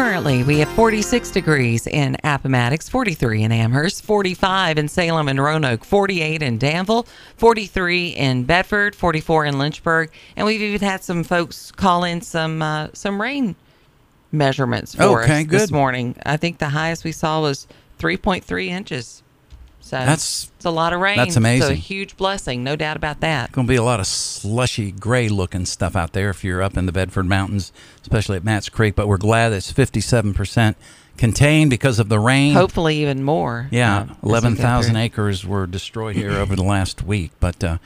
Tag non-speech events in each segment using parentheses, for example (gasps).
Currently, we have 46 degrees in Appomattox, 43 in Amherst, 45 in Salem and Roanoke, 48 in Danville, 43 in Bedford, 44 in Lynchburg, and we've even had some folks call in some uh, some rain measurements for Okay, us this good. morning. I think the highest we saw was 3.3 inches. So That's- it's a lot of rain. that's So a amazing. huge blessing, no doubt about that. Going to be a lot of slushy, gray looking stuff out there if you're up in the Bedford Mountains, especially at Matt's Creek. But we're glad it's 57% contained because of the rain. Hopefully, even more. Yeah, um, go 11,000 acres were destroyed here over the last week. But uh,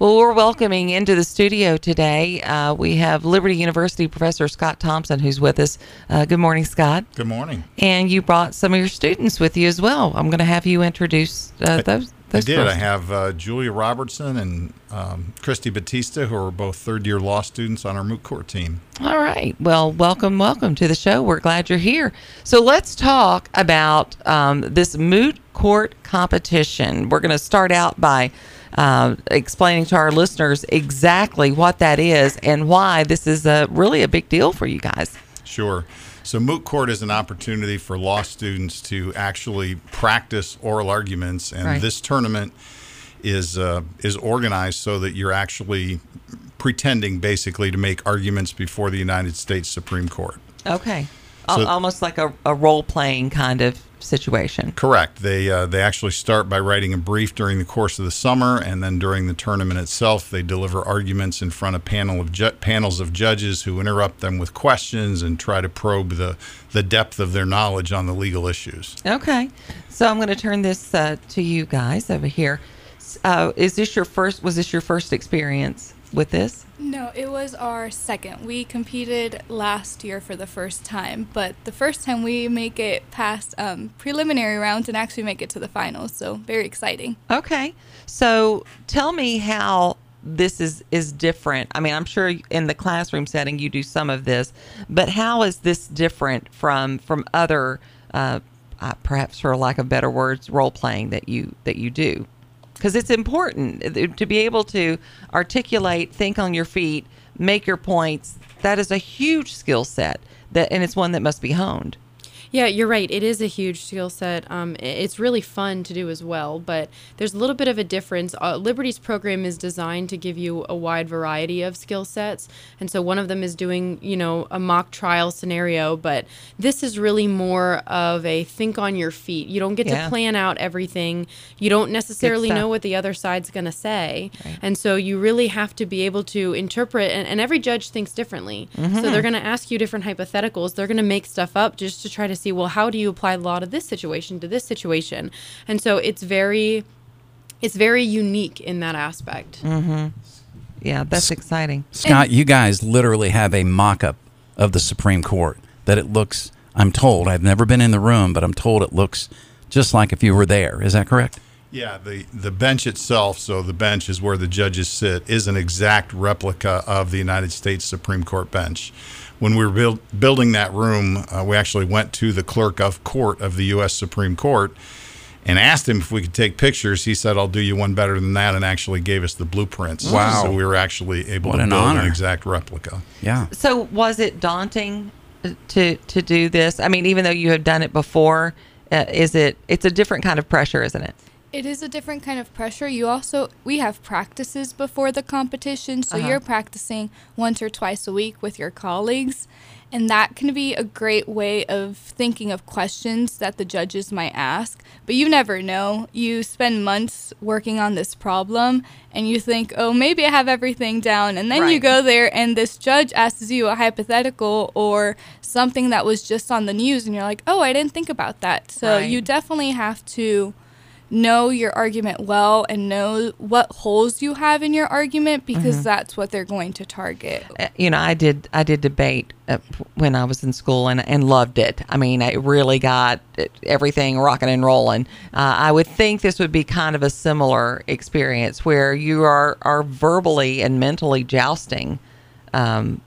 Well, we're welcoming into the studio today. Uh, we have Liberty University professor Scott Thompson, who's with us. Uh, good morning, Scott. Good morning. And you brought some of your students with you as well. I'm going to have you introduce uh, those. I did. I have uh, Julia Robertson and um, Christy Batista, who are both third year law students on our moot court team. All right. Well, welcome, welcome to the show. We're glad you're here. So let's talk about um, this moot court competition. We're going to start out by uh, explaining to our listeners exactly what that is and why this is a, really a big deal for you guys. Sure. So, moot court is an opportunity for law students to actually practice oral arguments, and Right. this tournament is uh, is organized so that you're actually pretending, basically, to make arguments before the United States Supreme Court. Okay. So- almost like a, a role playing kind of situation. Correct. They uh, they actually start by writing a brief during the course of the summer, and then during the tournament itself, they deliver arguments in front of panel of ju- panels of judges who interrupt them with questions and try to probe the the depth of their knowledge on the legal issues. Okay. So I'm going to turn this uh, to you guys over here. Uh, is this your first? Was this your first experience with this? No, it was our second. We competed last year for the first time, but the first time we make it past um, preliminary rounds and actually make it to the finals. So very exciting. Okay. So tell me how this is is different. I mean, I'm sure in the classroom setting you do some of this, but how is this different from from other, uh, uh, perhaps for lack of better words, role playing that you that you do? Because it's important uh, to be able to articulate, think on your feet, make your points. That is a huge skill set that, and it's one that must be honed. Yeah, you're right. It is a huge skill set. Um, it's really fun to do as well, but there's a little bit of a difference. Uh, Liberty's program is designed to give you a wide variety of skill sets, and so one of them is doing, you know, a mock trial scenario. But this is really more of a think on your feet. You don't get Yeah. to plan out everything. You don't necessarily know what the other side's going to say, and so you really have to be able to interpret. And, and every judge thinks differently, so they're going to ask you different hypotheticals. They're going to make stuff up just to try to see, well, how do you apply the law to this situation to this situation? And so it's very, it's very unique in that aspect. mm-hmm. Yeah, that's exciting. Scott, you guys literally have a mock up of the Supreme Court that it looks, I'm told, I've never been in the room, but I'm told it looks just like if you were there. Is that correct? Yeah, the, the bench itself, so the bench is where the judges sit, is an exact replica of the United States Supreme Court bench. When we were build, building that room, uh, we actually went to the clerk of court of the U.S. Supreme Court and asked him if we could take pictures. He said, I'll do you one better than that, and actually gave us the blueprints. Wow. So we were actually able What to an build honor. an exact replica. Yeah. So was it daunting uh, to to do this? I mean, even though you have done it before, uh, is it? It's a different kind of pressure, isn't it? It is a different kind of pressure. You also we have practices before the competition, so Uh-huh. you're practicing once or twice a week with your colleagues, and that can be a great way of thinking of questions that the judges might ask. But you never know. You spend months working on this problem and you think, "Oh, maybe I have everything down." And then you go there and this judge asks you a hypothetical or something that was just on the news and you're like, "Oh, I didn't think about that." So Right. you definitely have to know your argument well and know what holes you have in your argument because Mm-hmm. that's what they're going to target. Uh, You know, I did I did debate uh, when I was in school and and loved it. I mean, I really got everything rocking and rolling. Uh, I would think this would be kind of a similar experience where you are are verbally and mentally jousting um,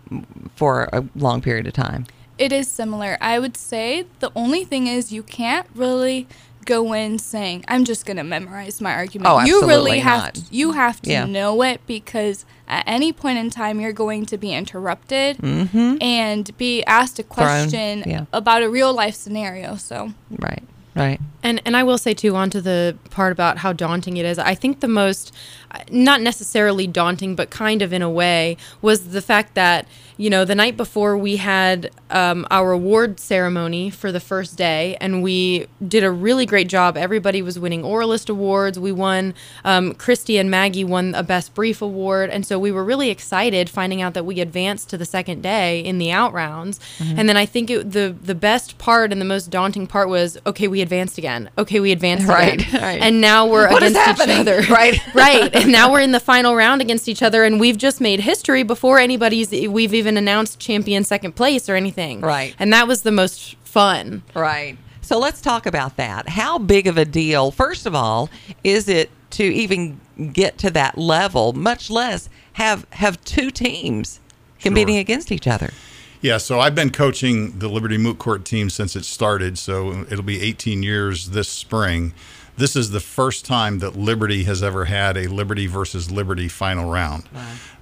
for a long period of time. It is similar. I would say the only thing is you can't really go in saying I'm just going to memorize my argument. Oh, you really absolutely have not. to, you have to Yeah. know it because at any point in time you're going to be interrupted mm-hmm. and be asked a question yeah. about a real life scenario. So Right. Right. And and I will say too, onto the part about how daunting it is. I think the most, uh, not necessarily daunting, but kind of in a way, was the fact that you know the night before we had um, our award ceremony for the first day, and we did a really great job. Everybody was winning Oralist awards. We won. Um, Christy and Maggie won a Best Brief award, and so we were really excited finding out that we advanced to the second day in the out rounds. And then I think it, the the best part and the most daunting part was okay, we advanced again. Okay, we advanced Right, again. (laughs) right. And now we're What is against each other. (laughs) Right. (laughs) right. And now we're in the final round against each other, and we've just made history before anybody's. We've even announced champion second place or anything. Right. And that was the most fun. Right. So let's talk about that. How big of a deal, first of all, is it to even get to that level, much less have have two teams competing Sure. against each other? Yeah, so I've been coaching the Liberty Moot Court team since it started, so it'll be 18 years this spring. This is the first time that Liberty has ever had a Liberty versus Liberty final round.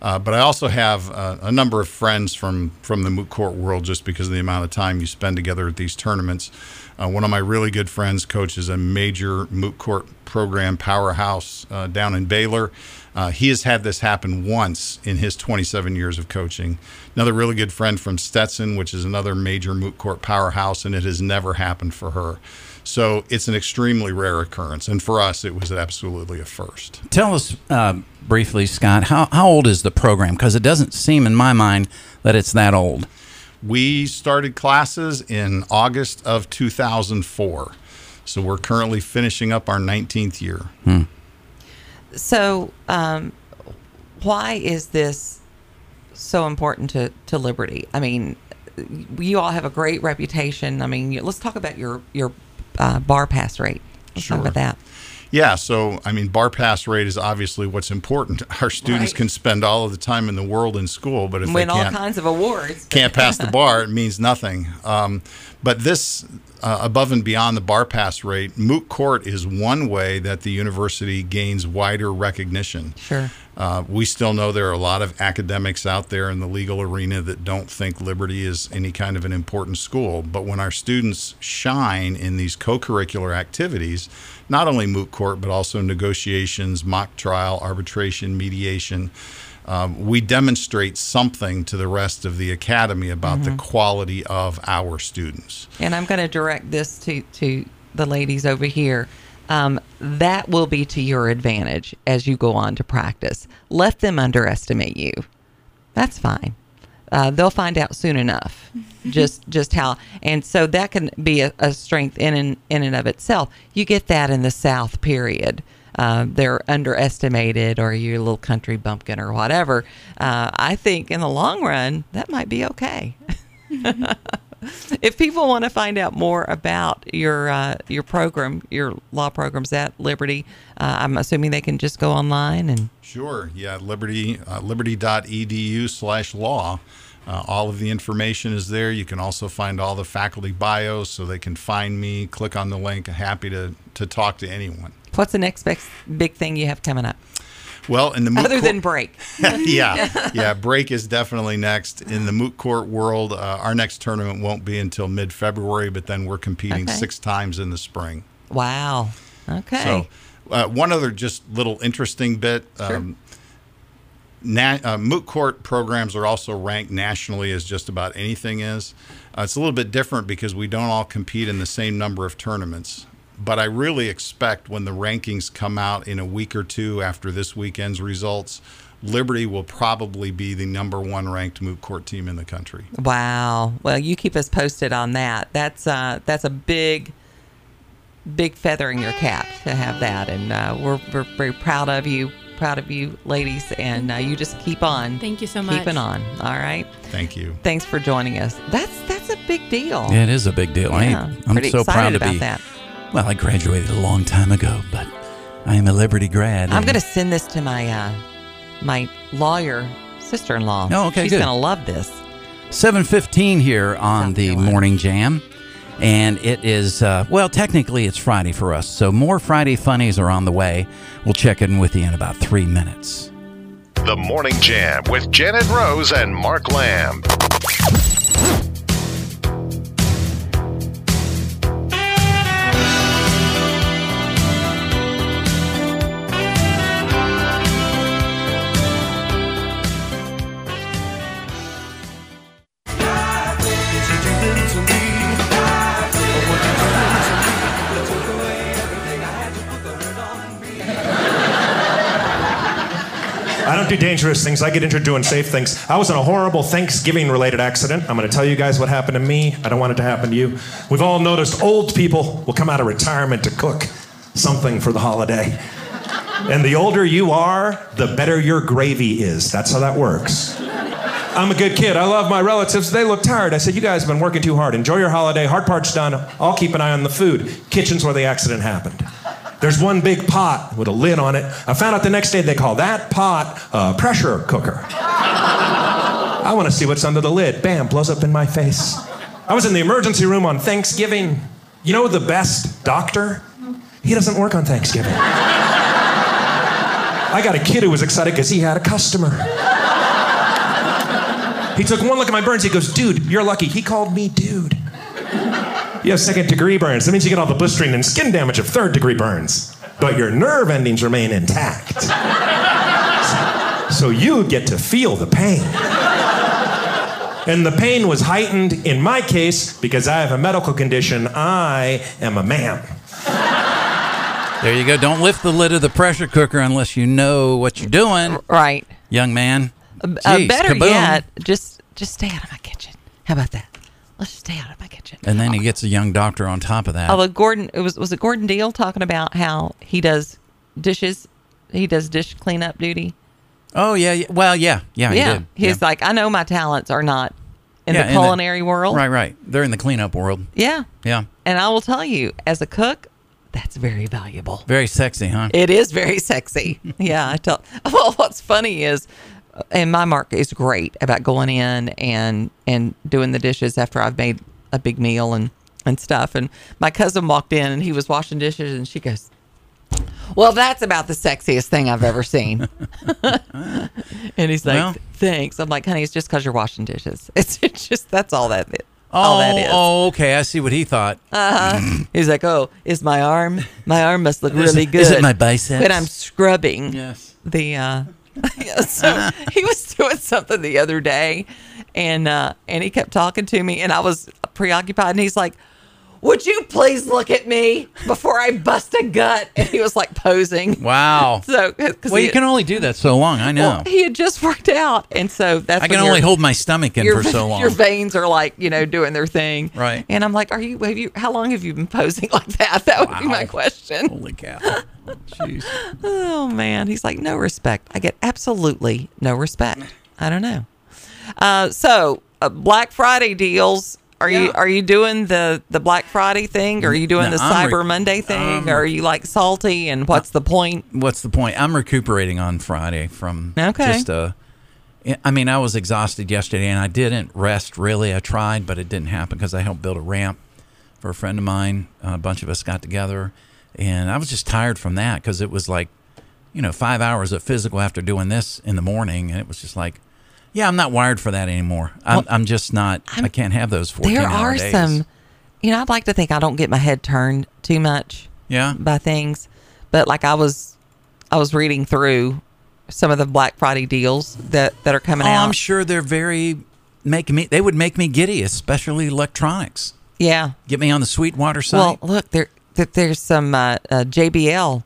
Uh, but I also have uh, a number of friends from, from the moot court world just because of the amount of time you spend together at these tournaments. Uh, one of my really good friends coaches a major moot court program powerhouse uh, down in Baylor. Uh, he has had this happen once in his 27 years of coaching. Another really good friend from Stetson, which is another major moot court powerhouse, and it has never happened for her. So it's an extremely rare occurrence. And for us, it was absolutely a first. Tell us uh, briefly, Scott, how, how old is the program? Because it doesn't seem in my mind that it's that old. We started classes in August of 2004. So we're currently finishing up our 19th year. So, um, why is this so important to, to Liberty? I mean, you all have a great reputation. I mean, let's talk about your your uh, bar pass rate. Let's talk Sure. about that. Yeah, so I mean, bar pass rate is obviously what's important. (laughs) Our students Right. can spend all of the time in the world in school, but if Win they all can't kinds of awards. can't pass the bar, (laughs) it means nothing. Um, but this, uh, above and beyond the bar pass rate, moot court is one way that the university gains wider recognition. Sure. Uh, we still know there are a lot of academics out there in the legal arena that don't think Liberty is any kind of an important school. But when our students shine in these co curricular activities, not only moot court, but also negotiations, mock trial, arbitration, mediation, um, we demonstrate something to the rest of the academy about the quality of our students. And I'm going to direct this to, to the ladies over here. Um, that will be to your advantage as you go on to practice. Let them underestimate you. That's fine. Uh, they'll find out soon enough. (laughs) just just how and so that can be a, a strength in and in and of itself. You get that in the South period. Uh, they're underestimated, or you're a little country bumpkin, or whatever. Uh, I think in the long run that might be okay. (laughs) (laughs) if people want to find out more about your uh, your program, your law programs at Liberty, uh, I'm assuming they can just go online and Sure. Yeah. Liberty, uh, liberty.edu slash law. Uh, all of the information is there. You can also find all the faculty bios so they can find me, click on the link. Happy to, to talk to anyone. what's the next big, big thing you have coming up Well, in the moot other than break? (laughs) yeah, yeah. Break is definitely next in the moot court world. Uh, our next tournament won't be until mid February, but then we're competing Okay. six times in the spring. Wow. Okay. So, uh, one other just little interesting bit. Um, na- uh, moot court programs are also ranked nationally as just about anything is. Uh, it's a little bit different because we don't all compete in the same number of tournaments. But I really expect when the rankings come out in a week or two after this weekend's results, Liberty will probably be the number one ranked moot court team in the country. Wow. Well, you keep us posted on that. That's uh, that's a big, big feather in your cap to have that, and uh, we're, we're very proud of you. Proud of you, ladies, and uh, you just keep on. Thank you so much. Keeping on. All right. Thank you. Thanks for joining us. That's that's a big deal. Yeah, it is a big deal. Yeah, I, I'm pretty so excited proud to about be. that. Well, I graduated a long time ago, but I am a Liberty grad. I'm going to send this to my uh, my lawyer sister-in-law. Oh, okay, She's going to love this. 7:15 here on South the Carolina. morning jam. And it is, uh, well, technically it's Friday for us. So more Friday funnies are on the way. We'll check in with you in about three minutes. The The Morning Jam with Janet Rose and Mark Lamb. Do dangerous things. I get into doing safe things. I was in a horrible Thanksgiving related accident. I'm going to tell you guys what happened to me. I don't want it to happen to you. We've all noticed old people will come out of retirement to cook something for the holiday. And the older you are, the better your gravy is. That's how that works. I'm a good kid. I love my relatives. They look tired. I said, You guys have been working too hard. Enjoy your holiday. Hard part's done. I'll keep an eye on the food. Kitchen's where the accident happened. There's one big pot with a lid on it. I found out the next day they call that pot a pressure cooker. I want to see what's under the lid. Bam, blows up in my face. I was in the emergency room on Thanksgiving. You know the best doctor? He doesn't work on Thanksgiving. I got a kid who was excited because he had a customer. He took one look at my burns. He goes, Dude, you're lucky. He called me dude. You have second degree burns. That means you get all the blistering and skin damage of third degree burns. But your nerve endings remain intact. So you get to feel the pain. And the pain was heightened in my case because I have a medical condition. I am a man. There you go. Don't lift the lid of the pressure cooker unless you know what you're doing, Right. young man. Uh, better kaboom. yet, just just stay out of my kitchen. How about that? Let's just stay out of my kitchen. And then he oh. gets a young doctor on top of that. Although Gordon, it was was it Gordon Deal talking about how he does dishes, he does dish cleanup duty. oh yeah, yeah. Well, yeah, yeah. yeah, He did. he's yeah. like, I know my talents are not in Yeah, the in the- culinary world. right, right. They're in the cleanup world. Yeah, Yeah, and I will tell you, as a cook, that's very valuable. very sexy, huh? It is very sexy. (laughs) yeah, I tell. (laughs) Well, what's funny is, and my mark is great about going in and and doing the dishes after I've made a big meal and and stuff. And my cousin walked in and he was washing dishes, and she goes, "Well, that's about the sexiest thing I've ever seen." (laughs) and he's like, Well- "Thanks." I'm like, "Honey, it's just because you're washing dishes. (laughs) It's, just that's all that is. all oh, that is." oh, okay. I see what he thought. He's like, "Oh, is my arm? My arm must look really good." is it my bicep? But I'm scrubbing yes. the uh (laughs) so (laughs) he was doing something the other day and uh and he kept talking to me and I was preoccupied and he's like would you please look at me before I bust a gut? And he was like posing. Wow. (laughs) So, well, you can only do that so long. I know. he had just worked out, and so that's I can only hold my stomach in your, for so long. Your veins are like you know doing their thing, Right. And I'm like, are you? Have you? How long have you been posing (laughs) like that? That would be my question. Holy cow. Jeez. Oh man, he's like no respect. I get absolutely no respect. I don't know. Uh, so uh, Black Friday deals. Are you are you doing the the Black Friday thing? Or are you doing No, the I'm Cyber re- Monday thing? I'm- or are you like salty? And what's the point? What's the point? I'm recuperating on Friday from Okay. just uh I mean, I was exhausted yesterday and I didn't rest really. I tried, but it didn't happen because I helped build a ramp for a friend of mine. a bunch of us got together and I was just tired from that because it was like, you know, five hours of physical after doing this in the morning. And it was just like, yeah, I'm not wired for that anymore. I'm, Well, I'm just not, I can't have those 14 There are days. some. You know, I'd like to think I don't get my head turned too much. Yeah. by things, but like I was, I was reading through some of the Black Friday deals that that are coming Oh, out. I'm sure they're very making me. They would make me giddy, especially electronics. Yeah. Get me on the Sweetwater site. Well, look there. there- There's some uh, uh, JBL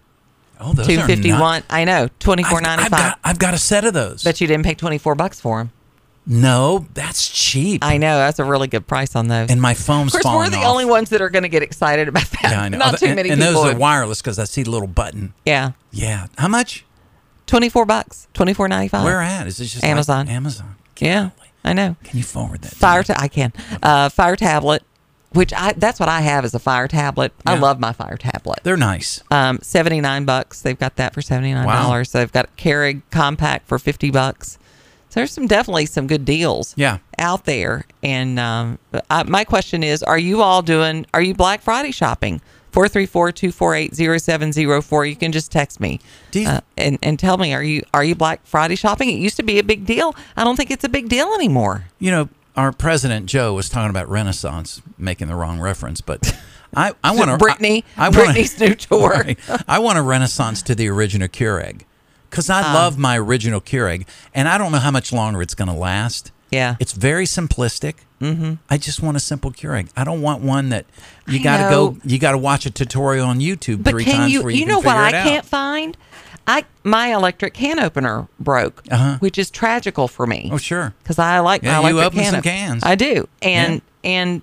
oh, those two are not- I know 24.95. I've, ninety I've five. got, I've got a set of those. Bet you didn't pay twenty four bucks for them. no, that's cheap. I know that's a really good price on those. and my of phone's course, we're the off. only ones that are going to get excited about that. Yeah, I know. Not too and, many and people. those are wireless because I see the little button. yeah, Yeah. How much? twenty four bucks, twenty four ninety five. Where at? Is it just like Amazon. Amazon. Yeah, I know. Can you forward that? Fire. Ta- I can. Uh, fire tablet, which I that's what I have is a fire tablet. I love my fire tablet. They're nice. Um, seventy nine bucks. They've got that for seventy nine dollars. They've got Keurig compact for fifty bucks. So there's some definitely some good deals. Yeah. out there. And um, I, my question is, are you all doing? Are you Black Friday shopping 434-248-0704. You can just text me you- uh, and and tell me are you are you Black Friday shopping? It used to be a big deal. I don't think it's a big deal anymore. You know, our president Joe was talking about Renaissance, making the wrong reference, but (laughs) I, I want to Britney- I, I wanna- new (laughs) tour. Right. I want a Renaissance to the original Keurig because I Ah. love my original Keurig, and I don't know how much longer it's going to last. Yeah. it's very simplistic. Mm-hmm. I just want a simple Keurig. I don't want one that you got to go. You got to watch a tutorial on YouTube But three times you you, you know what I out. can't find? I my electric can opener broke, Uh-huh. which is tragical for me. Oh, sure. because I like Yeah, my you electric open can some op- cans. I do, and and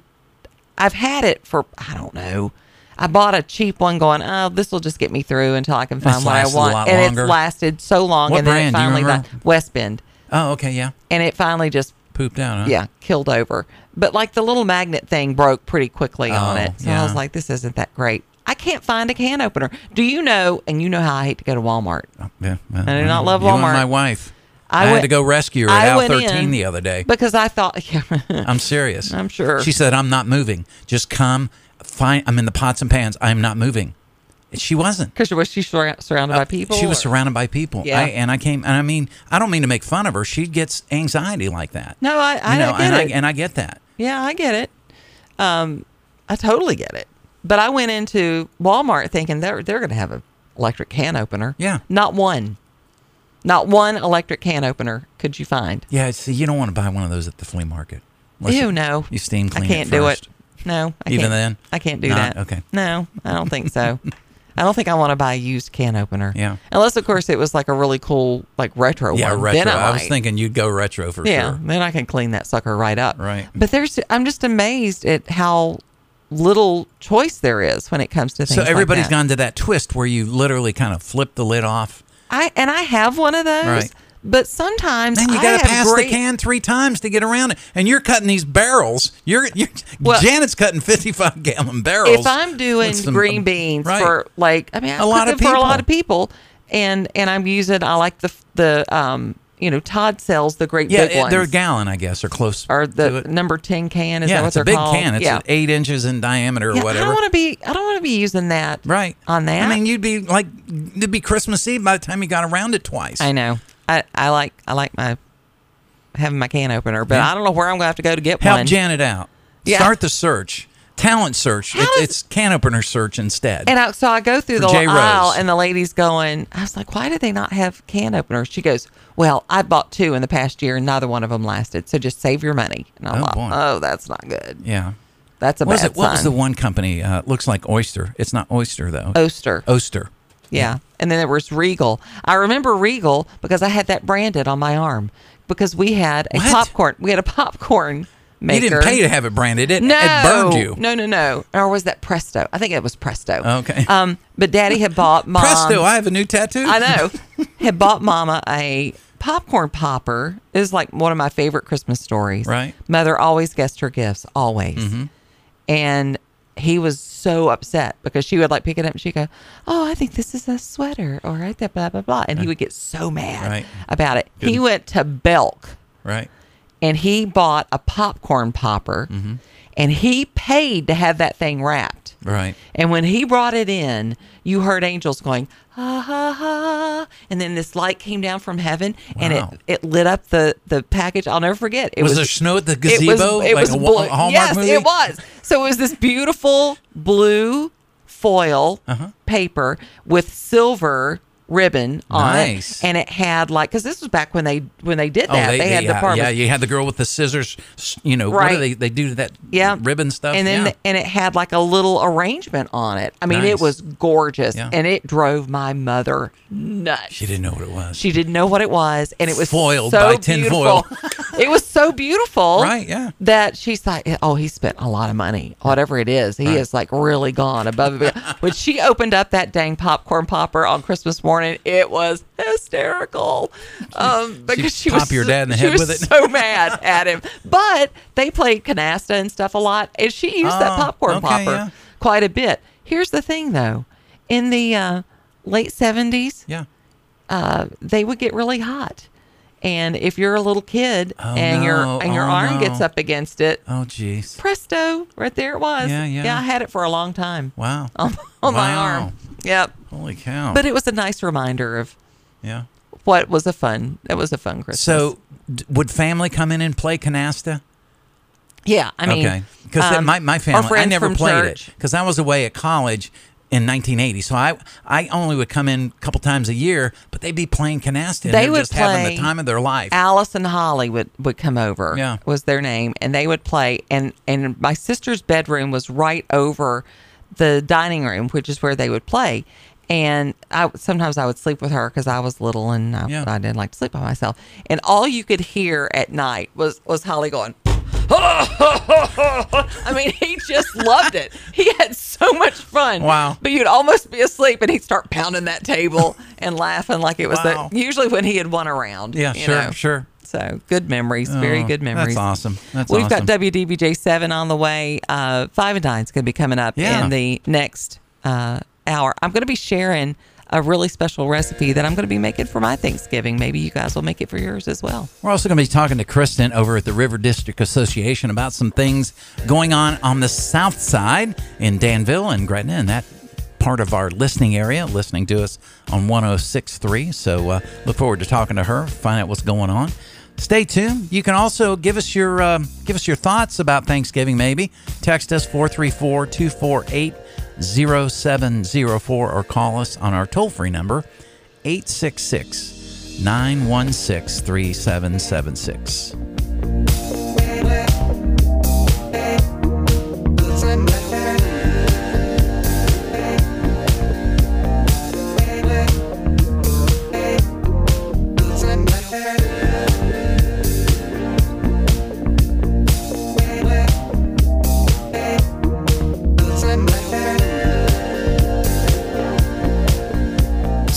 I've had it for I don't know. I bought a cheap one, going, oh, this will just get me through until I can find It's what I want, and longer. it's lasted so long, What and then brand? it you finally got West Bend, Oh, okay, yeah. and it finally just Pooped out. Huh? yeah killed over. But like the little magnet thing broke pretty quickly on Oh, it, so I was like, this isn't that great. I can't find a can opener. Do you know? And you know how I hate to go to Walmart. Yeah, well, I do not love Walmart. my wife. I I, had to go rescue her I at Al went 13 in the other day. because I thought, (laughs) I'm serious. I'm sure. She said, I'm not moving. Just come. Find, I'm in the pots and pans. I'm not moving. And She wasn't. because was she sur- surrounded by people? Uh, She was or- surrounded by people. Yeah. I, and I came, and I mean, I don't mean to make fun of her. She gets anxiety like that. No, I, I, you know, I get and it. I and I get that. yeah, I get it. Um, I totally get it. But I went into Walmart thinking they're they're going to have an electric can opener. Yeah. Not one. Not one electric can opener could you find. Yeah. See, you don't want to buy one of those at the flea market. Unless Ew, you- no. You steam clean. I can't it do it. No, I Even can't. then? I can't do Not- that. okay. No, I don't think so. (laughs) I don't think I want to buy a used can opener. Yeah. Unless, of course, it was like a really cool, like retro Yeah, one. retro. Then I, I was might. thinking you'd go retro for Yeah, sure. then I can clean that sucker right up. Right. But there's, I'm just amazed at how little choice there is when it comes to things. So like everybody's that. gone to that twist where you literally kind of flip the lid off. I and I have one of those. Right. But sometimes Man, you got to pass great, the can three times to get around it, and you're cutting these barrels. You're, you're Well- Janet's cutting 55 gallon barrels. If I'm doing some- green beans right. for like, I mean, I A lot of for a lot of people, and and I'm using. I like the the um you know Todd sells the great yeah, big ones. they're a gallon, I guess, or close. or to the number ten can. Is yeah, that what it's a they're big called? can. It's yeah. eight inches in diameter or Yeah, I whatever. don't want to be. I don't want to be using that. right on that. I mean, you'd be like, it'd be Christmas Eve by the time you got around it twice. I know. I, I like I like my having my can opener, but Yeah. I don't know where I'm going to have to go to get one. Help one. Janet out. Yeah. Start the search. Talent search. It's, does- it's can opener search instead. and I, so I go through the J. aisle, Rose. and the lady's going. I was like, "Why do they not have can openers?" She goes, "Well, I bought two in the past year, and neither one of them lasted. So just save your money." And I'm Oh, like, boy. "Oh, that's not good. yeah. That's a What was bad it? What was the one company? Uh, looks like Oyster. It's not Oyster though. Oster. Oster. Yeah. And then there was Regal. I remember Regal because I had that branded on my arm because we had a What? popcorn. We had a popcorn maker. You didn't pay to have it branded. It, No, it burned you. No, no, no. Or was that Presto? I think it was Presto. Okay. (laughs) Um, but Daddy had bought (laughs) mom. Presto! I have a new tattoo. I know. (laughs) had bought Mama a popcorn popper. It was like one of my favorite Christmas stories. Right. Mm-hmm. Mother always guessed her gifts, always. And he was so upset because she would like pick it up and she'd go, Oh, I think this is a sweater or I think blah, blah, blah. And he would get so mad Right. about it. He went to Belk Right. And he bought a popcorn popper Mm-hmm. and he paid to have that thing wrapped. Right. And when he brought it in, you heard angels going, ha ha ha. And then this light came down from heaven and it, it lit up the, the package. I'll never forget. It Was was, there snow at the it was, gazebo? it Like was a blue. Hallmark yes, movie? it was. So it was this beautiful blue foil Uh-huh. paper with silver ribbon on Nice. it and it had like because this was back when they when they did Oh, that they, had yeah, departments yeah, you had the girl with the scissors. You know, what Right. do they they do to that yeah ribbon stuff? and then yeah. and it had like a little arrangement on it i mean Nice. it was gorgeous Yeah. and it drove my mother nuts she didn't know what it was. she didn't know what it was and it was Foiled so by tinfoil. (laughs) it was so beautiful Right, yeah. that she's like oh he spent a lot of money whatever it is he is like really gone above it when she opened up that dang popcorn popper on christmas morning it was hysterical um because she pop was your dad in the head with it? so mad at him (laughs) but they played canasta and stuff a lot and she used that Oh, popcorn okay, popper yeah. quite a bit here's the thing though in the uh, late 70s yeah. uh, they would get really hot. And if you're a little kid and your and your Oh, arm no. gets up against it, Oh, jeez. presto, right there it was. Yeah, yeah. Yeah, I had it for a long time Wow. on, (laughs) on my arm. Yep. Holy cow. But it was a nice reminder of yeah. what was a fun. It was a fun Christmas. So, d- would family come in and play canasta? yeah, I mean, okay, because um, my my family, I never played church- it because I was away at college in 1980. So I I only would come in a couple times a year, but they'd be playing canasta. And They would just having the time of their life. Alice and Holly would, would come over. Yeah. was their name, and they would play. and And my sister's bedroom was right over the dining room, which is where they would play. And I sometimes I would sleep with her because I was little and I, Yeah. I didn't like to sleep by myself. And all you could hear at night was was Holly going. (laughs) I mean, he just loved it. He had so much fun. Wow. But you'd almost be asleep, and he'd start pounding that table and laughing like it was Wow. the usually when he had won a round. yeah, sure, know. sure. So good memories, very Oh, good memories. That's awesome. That's We've awesome. got WDBJ seven on the way. Uh, five and nine is going to be coming up Yeah. in the next uh, hour. I'm going to be sharing a really special recipe that I'm going to be making for my Thanksgiving. Maybe you guys will make it for yours as well. We're also going to be talking to Kristen over at the River District Association about some things going on on the south side in Danville and Gretna and that part of our listening area, listening to us on 1063. So uh, look forward to talking to her, find out what's going on. Stay tuned. You can also give us your um, give us your thoughts about Thanksgiving. Maybe text us 434-248-0704 or call us on our toll free number 866 916 3776.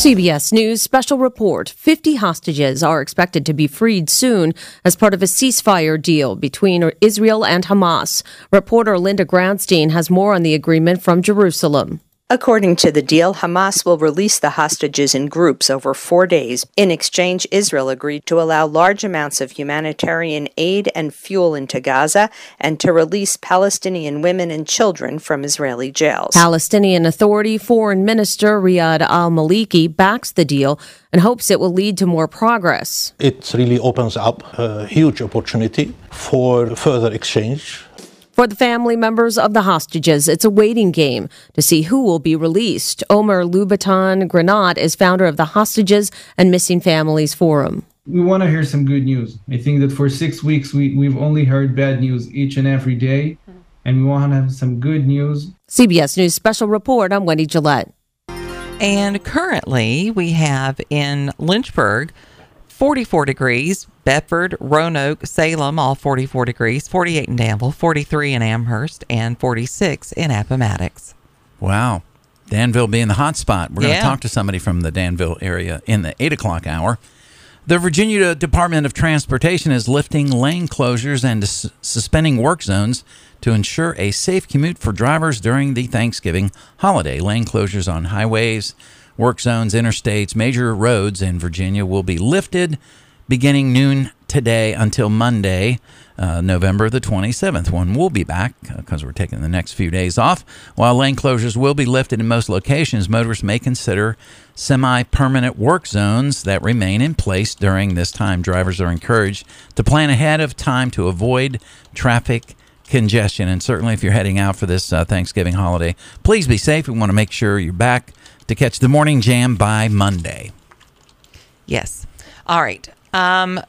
CBS News special report 50 hostages are expected to be freed soon as part of a ceasefire deal between Israel and Hamas. Reporter Linda Gradstein has more on the agreement from Jerusalem. According to the deal, Hamas will release the hostages in groups over four days. In exchange, Israel agreed to allow large amounts of humanitarian aid and fuel into Gaza and to release Palestinian women and children from Israeli jails. Palestinian Authority Foreign Minister Riyad al Maliki backs the deal and hopes it will lead to more progress. It really opens up a huge opportunity for further exchange For the family members of the hostages, it's a waiting game to see who will be released. Omer Louboutin Granat is founder of the Hostages and Missing Families Forum. we want to hear some good news. I think that for six weeks we, we've only heard bad news each and every day, and we want to have some good news. CBS News Special Report. I'm Wendy Gillette. And currently, we have in Lynchburg 44 degrees, Bedford, Roanoke, Salem, all 44 degrees, 48 in Danville, 43 in Amherst, and 46 in Appomattox. Wow. Danville being the hot spot. We're going Yeah. to talk to somebody from the Danville area in the 8 o'clock hour. The Virginia Department of Transportation is lifting lane closures and sus- suspending work zones to ensure a safe commute for drivers during the Thanksgiving holiday. Lane closures on highways, work zones, interstates, major roads in Virginia will be lifted beginning noon today until Monday, uh, November the 27th, when we'll be back because we're taking the next few days off. While lane closures will be lifted in most locations, motorists may consider semi permanent work zones that remain in place during this time. Drivers are encouraged to plan ahead of time to avoid traffic congestion. And certainly, if you're heading out for this uh, Thanksgiving holiday, please be safe. We want to make sure you're back to catch the morning jam by Monday. Yes. All right. Um,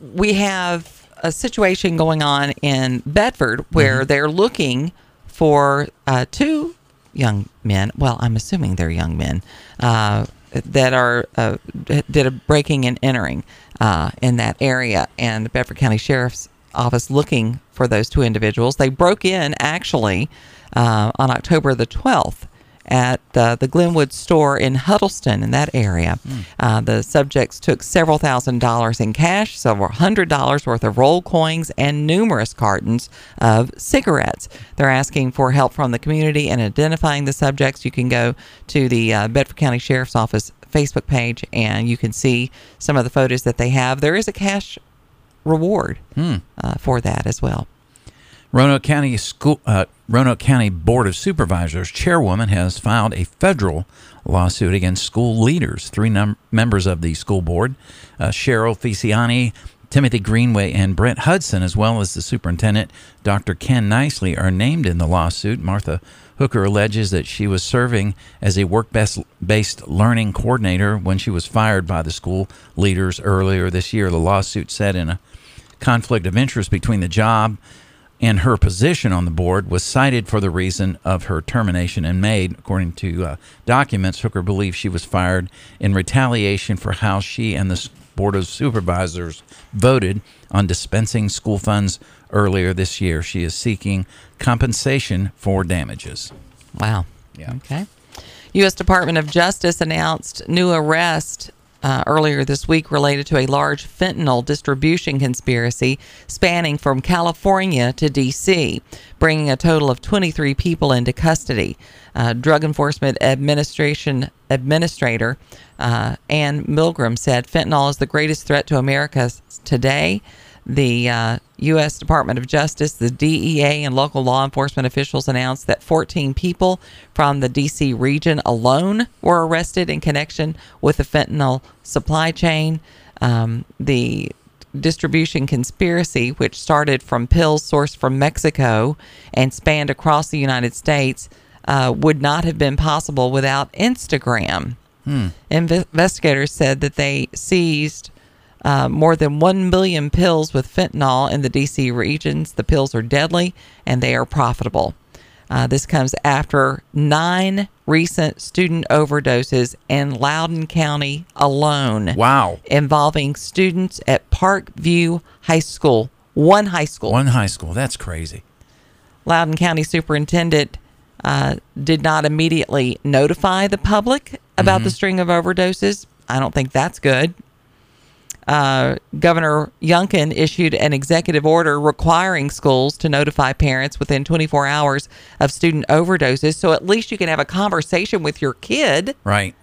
we have a situation going on in Bedford where they're looking for uh, two young men. Well, I'm assuming they're young men uh, that are uh, did a breaking and entering uh, in that area, and the Bedford County Sheriff's Office looking for those two individuals. They broke in actually uh, on October the 12th at uh, the Glenwood store in Huddleston in that area. Uh, the subjects took several thousand dollars in cash, several hundred dollars worth of roll coins, and numerous cartons of cigarettes. They're asking for help from the community in identifying the subjects. You can go to the uh, Bedford County Sheriff's Office Facebook page and you can see some of the photos that they have. There is a cash reward Hmm. uh, for that as well. Roanoke County School, uh, Roanoke County Board of Supervisors chairwoman has filed a federal lawsuit against school leaders. Three num- members of the school board, uh, Cheryl Facciani, Timothy Greenway, and Brent Hudson, as well as the superintendent, Dr. Ken Nicely, are named in the lawsuit. Martha Hooker alleges that she was serving as a work-based learning coordinator when she was fired by the school leaders earlier this year. The lawsuit said in a conflict of interest between the job and her position on the board was cited for the reason of her termination and made, according to uh, documents, Hooker believes she was fired in retaliation for how she and the Board of Supervisors voted on dispensing school funds earlier this year. She is seeking compensation for damages. Wow. Yeah. Okay. U.S. Department of Justice announced new arrest uh, earlier this week related to a large fentanyl distribution conspiracy spanning from California to D.C., bringing a total of 23 people into custody. Uh, Drug Enforcement Administration Administrator uh, Anne Milgram said fentanyl is the greatest threat to America today. The uh, U.S. Department of Justice, the DEA, and local law enforcement officials announced that 14 people from the D.C. region alone were arrested in connection with the fentanyl supply chain. Um, the distribution conspiracy, which started from pills sourced from Mexico and spanned across the United States, uh, would not have been possible without Instagram. Hmm. Inve- Investigators said that they seized uh, more than 1 million pills with fentanyl in the DC regions. The pills are deadly and they are profitable. Uh, this comes after nine recent student overdoses in Loudoun County alone. Wow. Involving students at Parkview High School. One high school. One high school. That's crazy. Loudoun County Superintendent uh, did not immediately notify the public about the string of overdoses. I don't think that's good. Uh, Governor Youngkin issued an executive order requiring schools to notify parents within 24 hours of student overdoses. So at least you can have a conversation with your kid Right.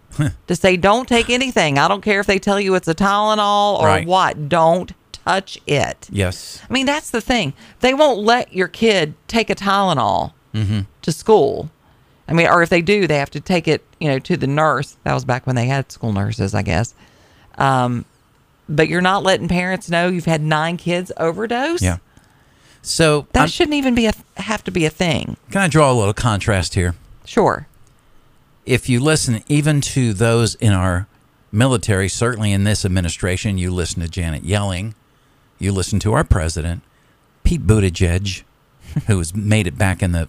(laughs) to say, don't take anything. I don't care if they tell you it's a Tylenol or Right. what. Don't touch it. Yes. I mean, that's the thing. They won't let your kid take a Tylenol Mm-hmm. to school. I mean, or if they do, they have to take it, you know, to the nurse. That was back when they had school nurses, I guess. Um, but you're not letting parents know you've had nine kids overdose. Yeah. So that I'm- shouldn't even be a have to be a thing. Can I draw a little contrast here? Sure. If you listen even to those in our military, certainly in this administration, you listen to Janet Yellen, you listen to our president, Pete Buttigieg, (laughs) who has made it back in the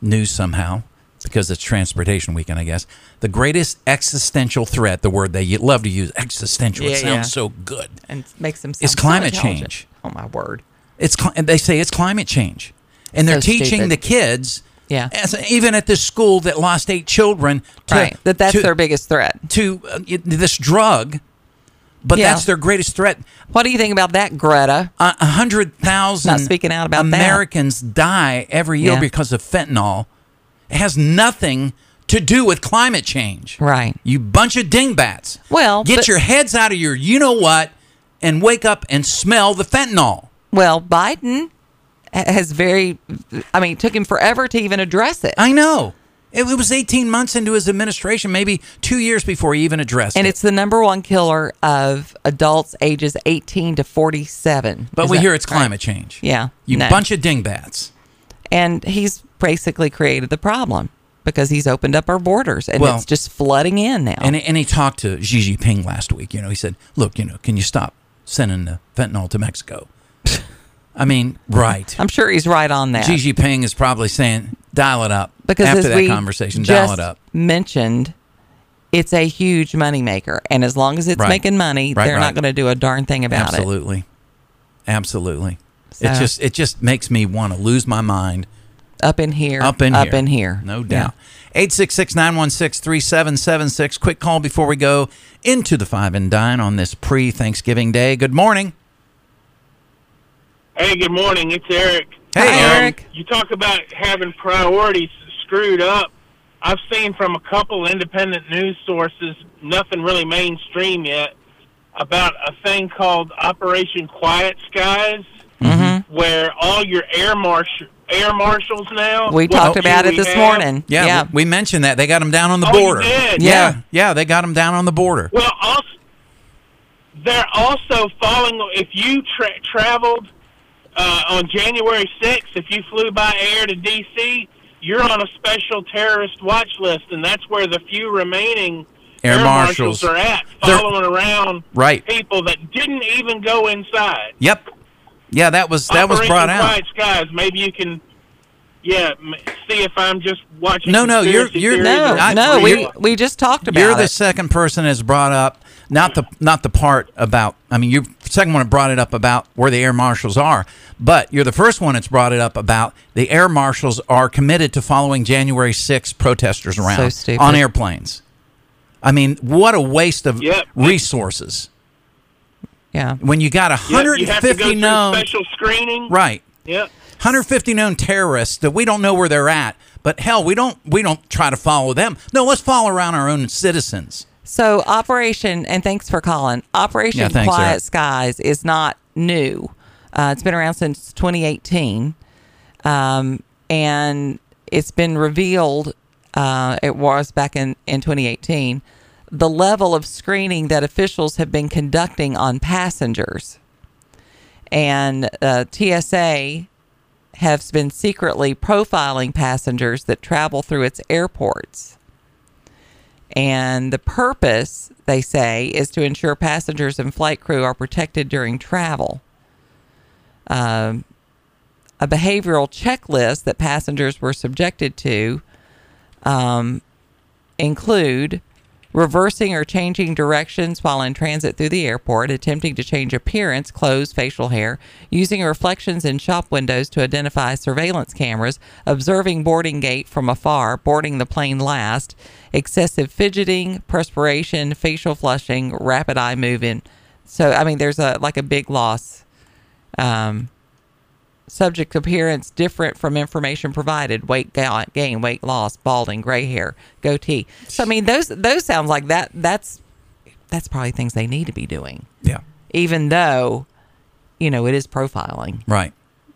news somehow because it's transportation weekend, I guess. The greatest existential threat, the word they love to use, existential. Yeah, it sounds yeah. so good. And makes them. It's sound so climate intelligent. change. Oh my word. It's cli- and they say it's climate change, and they're So teaching stupid. the kids. Yeah. as, even at this school that lost eight children, to, Right. That that's to- their biggest threat. to uh, this drug. But Yeah. that's their greatest threat. What do you think about that, Greta? A a hundred thousand speaking out about that. Americans die every year Yeah. because of fentanyl. It has nothing to do with climate change. Right. You bunch of dingbats. Well, get but- your heads out of your you know what and wake up and smell the fentanyl. Well, Biden has very. I mean, it took him forever to even address it. I know. It, was 18 months into his administration, maybe two years before he even addressed and it. And it's the number one killer of adults ages 18 to 47. But Is we that hear it's right? climate change. Yeah. You no. bunch of dingbats. And he's basically created the problem because he's opened up our borders and Well- it's just flooding in now. And, and he talked to Xi Jinping last week. You know, he said, "Look, you know, can you stop sending the fentanyl to Mexico?" I mean, (laughs) right. I'm sure he's right on that. Xi Jinping is probably saying, "Dial it up." because after that conversation, dial it up. mentioned, it's a huge moneymaker. And as long as it's Right. making money, Right, they're right. not going to do a darn thing about it. Absolutely, absolutely. It just it just makes me want to lose my mind Up in here. Up in up here. in here. No doubt. Eight six six nine one six three seven seven six. Quick call before we go into the five and dine on this pre Thanksgiving day. Good morning. Hey, good morning. It's Eric. Hey, Um, Eric. You talk about having priorities screwed up. I've seen from a couple independent news sources, nothing really mainstream yet, about a thing called Operation Quiet Skies, Mm-hmm. where all your air marshal air marshals now. We what talked about it this have? morning. Yeah, Yeah. we mentioned that. They got them down on the Oh, you border. did? Yeah. Yeah. Yeah, they got them down on the border. Well, also, they're also following. If you tra- traveled uh, on January 6th, if you flew by air to D.C., you're on a special terrorist watch list, and that's where the few remaining Air air, marshals. marshals. are at, They're- following around Right. people that didn't even go inside. Yep. Yeah, that was that was brought out. Quiet Skies. Maybe you can, yeah, see if I'm just watching. No, no, you're- you're- No, I- no, we we just talked about You're the second person has brought up not the not the part about. I mean, you're the second one that brought it up about where the air marshals are, but you're the first one that's brought it up about the air marshals are committed to following January 6 protesters around So on airplanes. I mean, what a waste of Yep. resources yeah. when you got Yep, you have to 150 go known special screening. right. Yep. 150 known terrorists that we don't know where they're at, but hell, we don't we don't try to follow them. No, let's follow around our own citizens. So Operation, and thanks for calling. Operation Yeah, thanks, Quiet Eric. Skies is not new. Uh, it's been around since 2018, um, and it's been revealed. Uh, it was back in in 2018. The level of screening that officials have been conducting on passengers, and uh, TSA has been secretly profiling passengers that travel through its airports. And the purpose, they say, is to ensure passengers and flight crew are protected during travel. Um, a behavioral checklist that passengers were subjected to um, include reversing or changing directions while in transit through the airport, attempting to change appearance, clothes, facial hair, using reflections in shop windows to identify surveillance cameras, observing boarding gate from afar, boarding the plane last, excessive fidgeting, perspiration, facial flushing, rapid eye movement. So, I mean, there's a like a big loss. Um, subject appearance different from information provided weight gain weight loss balding gray hair goatee so i mean those those sounds like that that's that's probably things they need to be doing Yeah. even though you know it is profiling Right.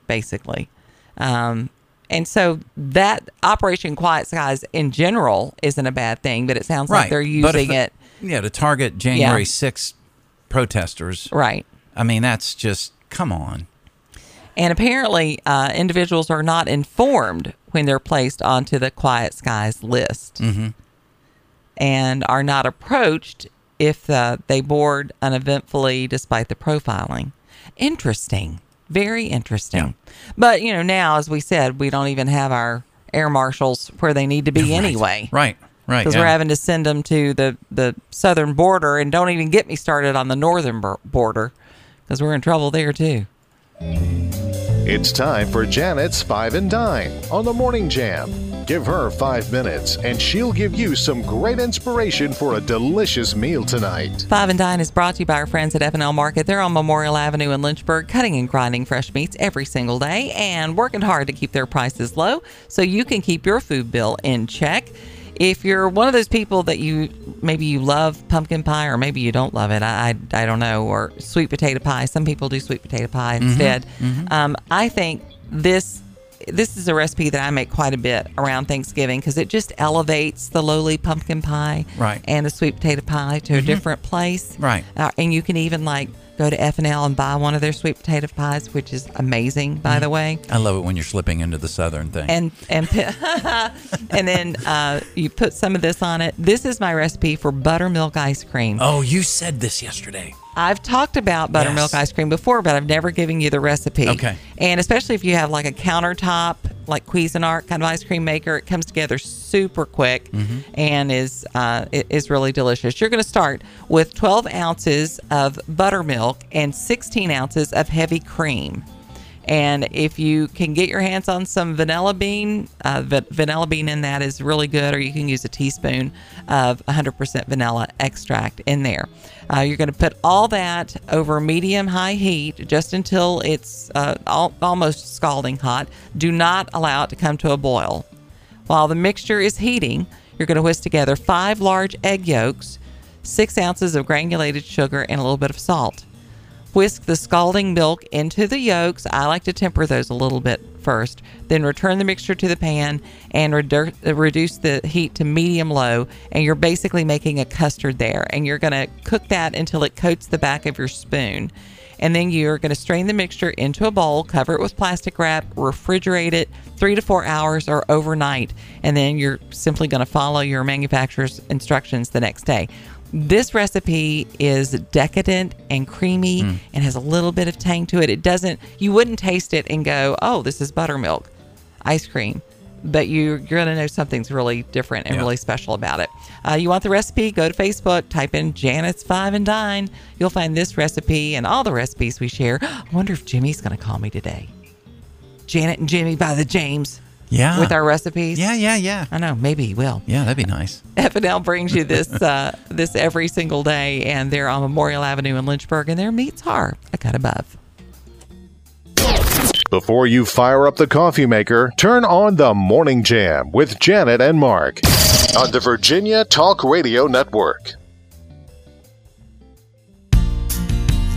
basically um and so that operation quiet skies in general isn't a bad thing but it sounds like they're using it Yeah, to target January Yeah. 6 protesters. right I mean, that's just come on. And apparently, uh, individuals are not informed when they're placed onto the Quiet Skies list Mm-hmm. and are not approached if uh, they board uneventfully despite the profiling. Interesting. Very interesting. But, you know, now, as we said, we don't even have our air marshals where they need to be anyway. Right. Right. Because yeah. we're having to send them to the, the southern border. And don't even get me started on the northern border because we're in trouble there, too. It's time for Janet's Five and Dine on the Morning Jam. Give her five minutes and she'll give you some great inspiration for a delicious meal tonight. Five and Dine is brought to you by our friends at F&L Market. They're on Memorial Avenue in Lynchburg, cutting and grinding fresh meats every single day and working hard to keep their prices low so you can keep your food bill in check. If you're one of those people that you maybe you love pumpkin pie or maybe you don't love it, I, I, I don't know, or sweet potato pie. Some people do sweet potato pie instead. Um, I think this this is a recipe that I make quite a bit around Thanksgiving because it just elevates the lowly pumpkin pie Right. and the sweet potato pie to a different place. Right. Uh, and you can even like go to F and L and buy one of their sweet potato pies, which is amazing, by the way. I love it when you're slipping into the southern thing. And and (laughs) and then uh, you put some of this on it. This is my recipe for buttermilk ice cream. oh, you said this yesterday. I've talked about buttermilk Yes. ice cream before, but I've never given you the recipe. Okay. And especially if you have like a countertop, like Cuisinart kind of ice cream maker, it comes together super quick Mm-hmm. and is uh, it is really delicious. You're going to start with 12 ounces of buttermilk and 16 ounces of heavy cream. And if you can get your hands on some vanilla bean, uh, va- vanilla bean in that is really good, or you can use a teaspoon of 100% vanilla extract in there. Uh, you're going to put all that over medium high heat just until it's uh, al- almost scalding hot. Do not allow it to come to a boil. While the mixture is heating, you're going to whisk together five large egg yolks, six ounces of granulated sugar, and a little bit of salt. Whisk the scalding milk into the yolks. I like to temper those a little bit first. Then return the mixture to the pan and redu- reduce the heat to medium low. And you're basically making a custard there. And you're going to cook that until it coats the back of your spoon. And then you're going to strain the mixture into a bowl, cover it with plastic wrap, refrigerate it three to four hours or overnight. And then you're simply going to follow your manufacturer's instructions the next day. This recipe is decadent and creamy and has a little bit of tang to it. It doesn't, you wouldn't taste it and go, oh, this is buttermilk ice cream. But you, you're going to know something's really different and Yeah. really special about it. Uh, you want the recipe? Go to Facebook, type in Janet's Five and Dine. You'll find this recipe and all the recipes we share. (gasps) I wonder if Jimmy's going to call me today. Janet and Jimmy by the James. Yeah. With our recipes. Yeah, yeah, yeah. I know. Maybe he will. Yeah, that'd be nice. (laughs) FNL brings you this uh, this every single day, and they're on Memorial Avenue in Lynchburg, and their meats are a cut above. Before you fire up the coffee maker, turn on the Morning Jam with Janet and Mark on the Virginia Talk Radio Network.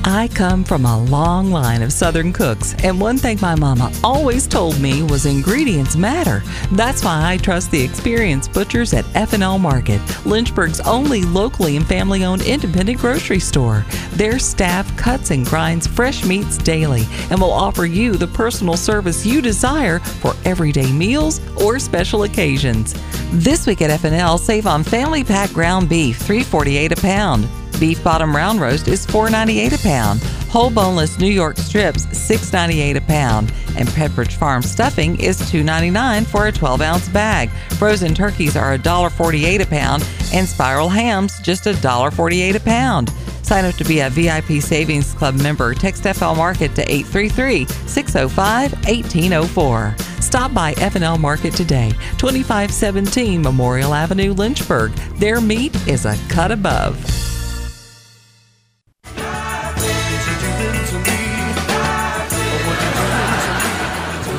I come from a long line of Southern cooks, and one thing my mama always told me was ingredients matter. That's why I trust the experienced butchers at F&L Market, Lynchburg's only locally and family-owned independent grocery store. Their staff cuts and grinds fresh meats daily and will offer you the personal service you desire for everyday meals or special occasions. This week at F&L, save on family pack ground beef, 348 a pound. Beef bottom round roast is $4.98 a pound. Whole boneless New York strips $6.98 a pound. And Pepperidge Farm stuffing is $2.99 for a 12 ounce bag. Frozen turkeys are $1.48 a pound, and spiral hams just $1.48 a pound. Sign up to be a VIP Savings Club member. Text FL Market to 833 605 1804. Stop by FNL Market today, 2517 Memorial Avenue, Lynchburg. Their meat is a cut above.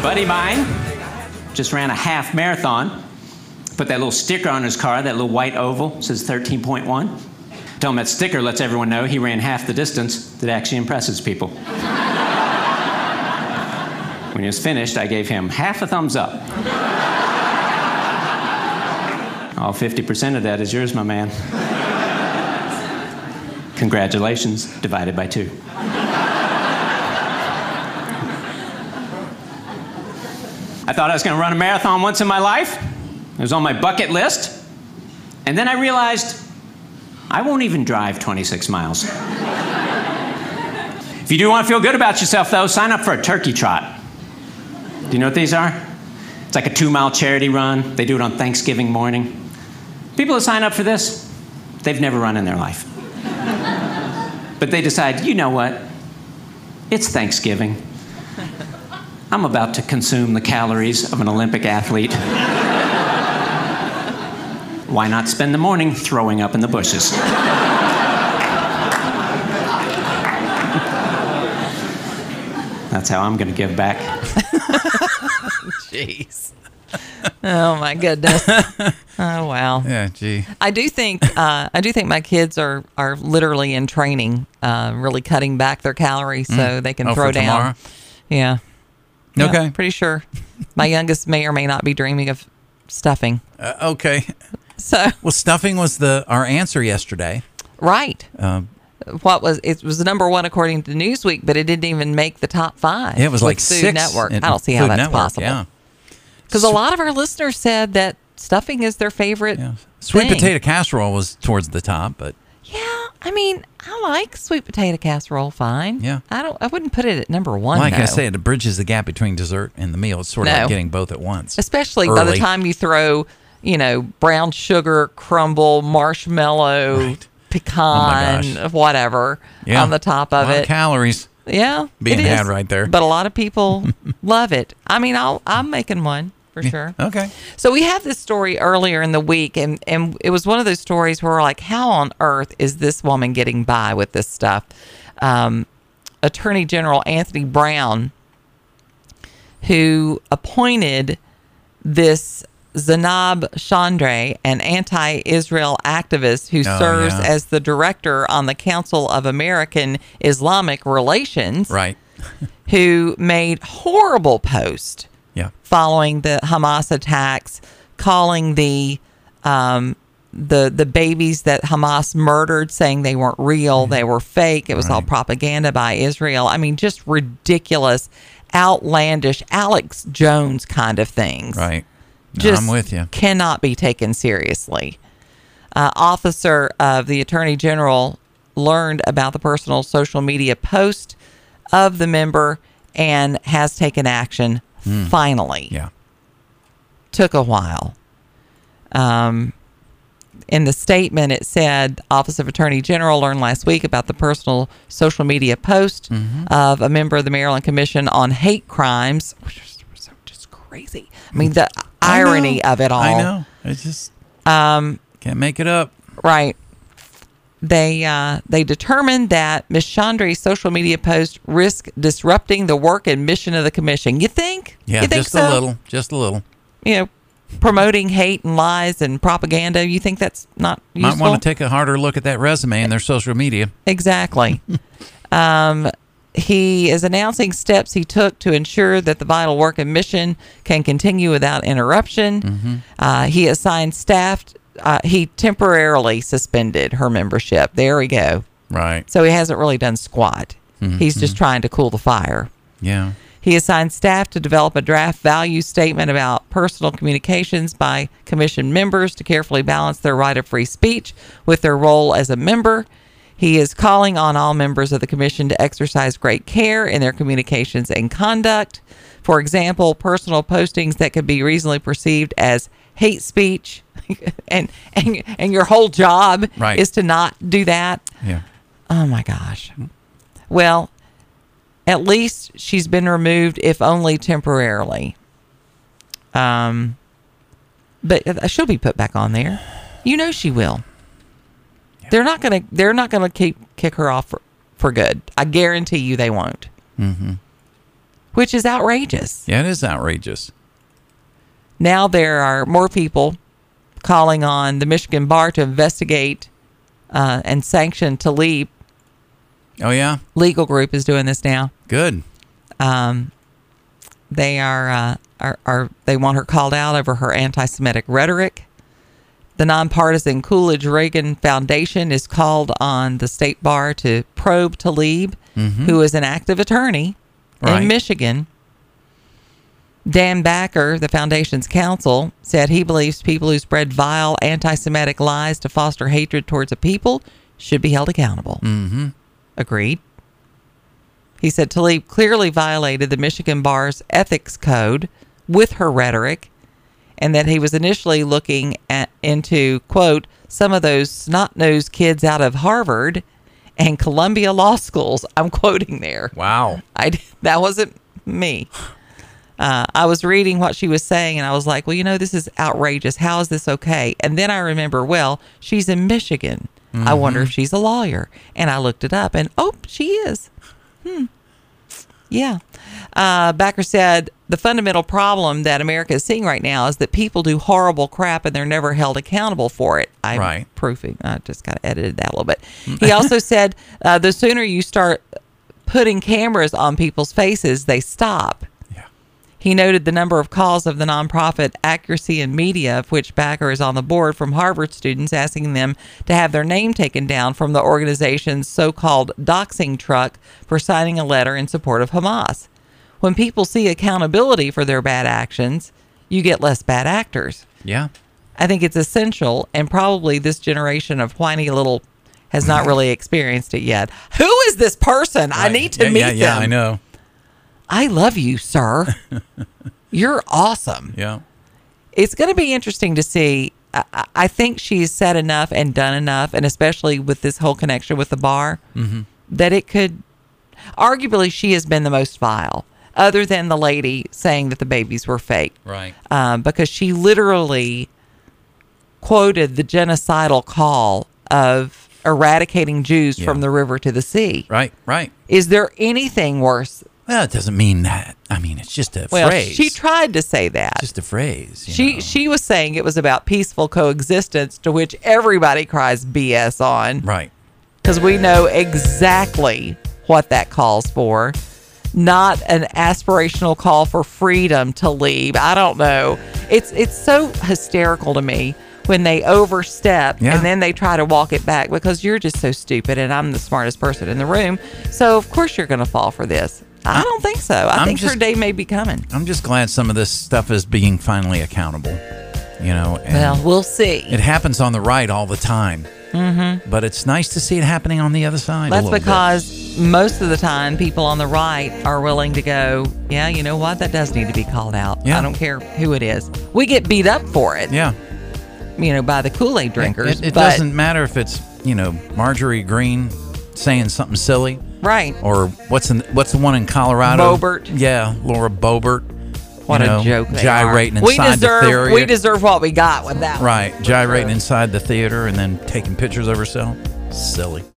Buddy of mine just ran a half marathon. Put that little sticker on his car, that little white oval, says 13.1. Tell him that sticker lets everyone know he ran half the distance that actually impresses people. (laughs) when he was finished, I gave him half a thumbs up. All 50% of that is yours, my man. Congratulations, divided by two. I thought I was going to run a marathon once in my life. It was on my bucket list. And then I realized I won't even drive 26 miles. if you do want to feel good about yourself, though, sign up for a turkey trot. Do you know what these are? It's like a two mile charity run. They do it on Thanksgiving morning. People that sign up for this, they've never run in their life. but they decide, you know what? It's Thanksgiving. I'm about to consume the calories of an Olympic athlete. Why not spend the morning throwing up in the bushes? That's how I'm going to give back. (laughs) Jeez. Oh my goodness. (laughs) oh wow. Yeah, gee. I do think uh, I do think my kids are are literally in training, uh, really cutting back their calories so Mm. they can Oh, throw for down. tomorrow? Yeah. Yeah, Okay. pretty sure. My youngest may or may not be dreaming of stuffing. Uh, okay. So (laughs) well, stuffing was the our answer yesterday. Right. Um, What was it was number one according to Newsweek, but it didn't even make the top five. Yeah, it was like Food six. Network. I don't see how that's Network, possible. Yeah. Because a lot of our listeners said that stuffing is their favorite. Sweet thing. potato casserole was towards the top, but I mean, I like sweet potato casserole fine. Yeah. I don't. I wouldn't put it at number one. like I though. said, it bridges the gap between dessert and the meal. It's sort of No. like getting both at once. especially by the time you throw, you know, brown sugar crumble, marshmallow, Oh my pecan, gosh. whatever Yeah. on the top of it. of calories. yeah, being it had is. right there. But a lot of people (laughs) love it. I mean, I'll, I'm making one for sure. Okay. So we had this story earlier in the week, and and it was one of those stories where we're like, how on earth is this woman getting by with this stuff? Um, Attorney General Anthony Brown, who appointed this Zainab Chaudry, an anti-Israel activist who Oh, serves yeah. as the director on the Council of American Islamic Relations, Right. who made horrible posts Yeah. following the Hamas attacks, calling the um, the the babies that Hamas murdered, saying they weren't real, they were fake. It was all propaganda by Israel. I mean, just ridiculous, outlandish, Alex Jones kind of things. Right. No, Just I'm with you. Cannot be taken seriously. Uh, officer of the Attorney General learned about the personal social media post of the member and has taken action. Hmm. Finally, Yeah. took a while. Um, in the statement, it said Office of Attorney General learned last week about the personal social media post Mm-hmm. of a member of the Maryland Commission on Hate Crimes, which is so just crazy. I mean, the I know. irony of it all. I know. It's just Um, can't make it up. Right. They uh, they determined that Ms. Chaudry's social media post risk disrupting the work and mission of the commission. You think? Yeah, you think just so? a little. Just a little. You know, promoting hate and lies and propaganda. You think that's not useful? Might want to take a harder look at that resume and their social media. Exactly. (laughs) um, he is announcing steps he took to ensure that the vital work and mission can continue without interruption. Mm-hmm. Uh, he assigned staff. Uh, he temporarily suspended her membership. There we go. Right. So he hasn't really done squat. He's just Mhm. trying to cool the fire. Yeah. He assigned staff to develop a draft value statement about personal communications by commission members to carefully balance their right of free speech with their role as a member. He is calling on all members of the commission to exercise great care in their communications and conduct. For example, personal postings that could be reasonably perceived as hate speech, (laughs) and and and your whole job Right. is to not do that. Yeah. Oh my gosh. Well, at least she's been removed, if only temporarily. Um, but uh, she'll be put back on there. You know she will. They're not gonna. They're not gonna keep kick her off for, for good. I guarantee you they won't. Mm-hmm. Which is outrageous. Yeah, it is outrageous. Now there are more people calling on the Michigan bar to investigate uh, and sanction Tlaib. Oh yeah. Legal group is doing this now. Good. Um, they are, uh, are are they want her called out over her anti-Semitic rhetoric. The nonpartisan Coolidge Reagan Foundation is called on the state bar to probe Tlaib, Mhm. who is an active attorney Right. in Michigan. Dan Backer, the foundation's counsel, said he believes people who spread vile anti-Semitic lies to foster hatred towards a people should be held accountable. Mm-hmm. Agreed. He said Tlaib clearly violated the Michigan Bar's ethics code with her rhetoric, and that he was initially looking at into quote some of those snot-nosed kids out of Harvard and Columbia law schools. I'm quoting there. Wow. I that wasn't me. (laughs) Uh, I was reading what she was saying, and I was like, "Well, you know, this is outrageous. How is this okay?" And then I remember, well, she's in Michigan. I wonder if she's a lawyer. And I looked it up, and oh, she is. Hmm. Yeah. Uh, Backer said the fundamental problem that America is seeing right now is that people do horrible crap and they're never held accountable for it. I'm Right. proofing. I just got to edited that a little bit. He also (laughs) said uh, the sooner you start putting cameras on people's faces, they stop. He noted the number of calls of the nonprofit Accuracy in Media, of which Backer is on the board, from Harvard students asking them to have their name taken down from the organization's so called doxing truck for signing a letter in support of Hamas. When people see accountability for their bad actions, you get less bad actors. Yeah. I think it's essential, and probably this generation of whiny little has not really experienced it yet. Who is this person? I need to yeah, meet yeah, yeah, them. I know. I love you, sir. (laughs) You're awesome. Yeah. It's going to be interesting to see. I, I- think she's said enough and done enough, and especially with this whole connection with the bar, Mhm. that it could arguably she has been the most vile, other than the lady saying that the babies were fake. Right. Um, because she literally quoted the genocidal call of eradicating Jews from the river to the sea. Right, right. Is there anything worse? Well, it doesn't mean that. I mean, it's just a Well, phrase. she tried to say that. just a phrase. you She know. she was saying it was about peaceful coexistence, to which everybody cries BS on. Right. Because we know exactly what that calls for. Not an aspirational call for freedom to leave. I don't know. It's it's so hysterical to me when they overstep Yeah. and then they try to walk it back because you're just so stupid and I'm the smartest person in the room. So of course you're going to fall for this. I don't think so. I I'm think her day may be coming. I'm just glad some of this stuff is being finally accountable. You know. and Well, we'll see. It happens on the right all the time, Mm-hmm. but it's nice to see it happening on the other side. a That's little bit. because most of the time people on the right are willing to go, yeah, you know what? That does need to be called out. Yeah. I don't care who it is. We get beat up for it. Yeah. You know, by the Kool Aid drinkers. It, it but- doesn't matter if it's you know Marjorie Greene saying something silly, Right. Or what's in, what's the one in Colorado? Boebert. Yeah, Laura Boebert. What you know, a joke. Gyrating are. we inside deserve, the theater. We deserve what we got with that. right, gyrating inside the theater and then taking pictures of herself. Silly.